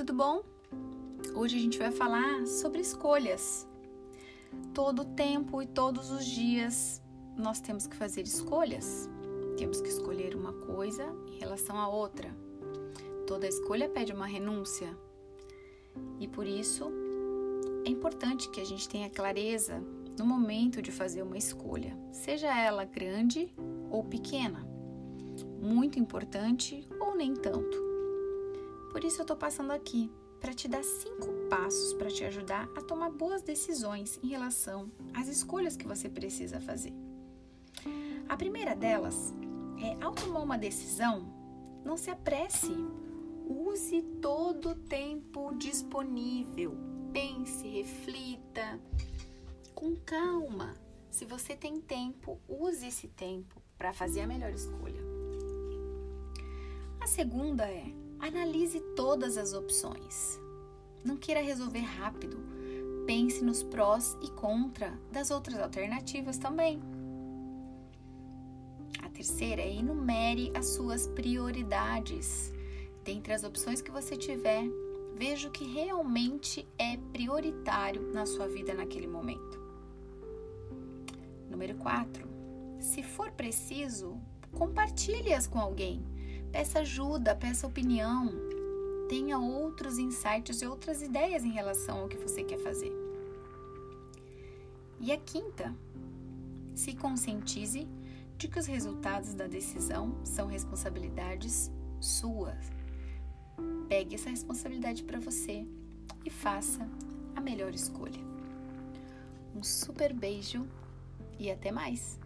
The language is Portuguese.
tudo bom? Hoje a gente vai falar sobre escolhas. Todo tempo e todos os dias nós temos que fazer escolhas. Temos que escolher uma coisa em relação a outra. Toda escolha pede uma renúncia. E por isso é importante que a gente tenha clareza no momento de fazer uma escolha, seja ela grande ou pequena, muito importante ou nem tanto. Por isso eu estou passando aqui para te dar cinco passos para te ajudar a tomar boas decisões em relação às escolhas que você precisa fazer. A primeira delas é ao tomar uma decisão, não se apresse. Use todo o tempo disponível. Pense, reflita com calma. Se você tem tempo, use esse tempo para fazer a melhor escolha. A segunda é Analise todas as opções. Não queira resolver rápido. Pense nos prós e contra das outras alternativas também. A terceira é enumere as suas prioridades. Dentre as opções que você tiver, veja o que realmente é prioritário na sua vida naquele momento. Número 4. Se for preciso, compartilhe-as com alguém Peça ajuda, peça opinião, tenha outros insights e outras ideias em relação ao que você quer fazer. E a quinta, se conscientize de que os resultados da decisão são responsabilidades suas. Pegue essa responsabilidade para você e faça a melhor escolha. Um super beijo e até mais!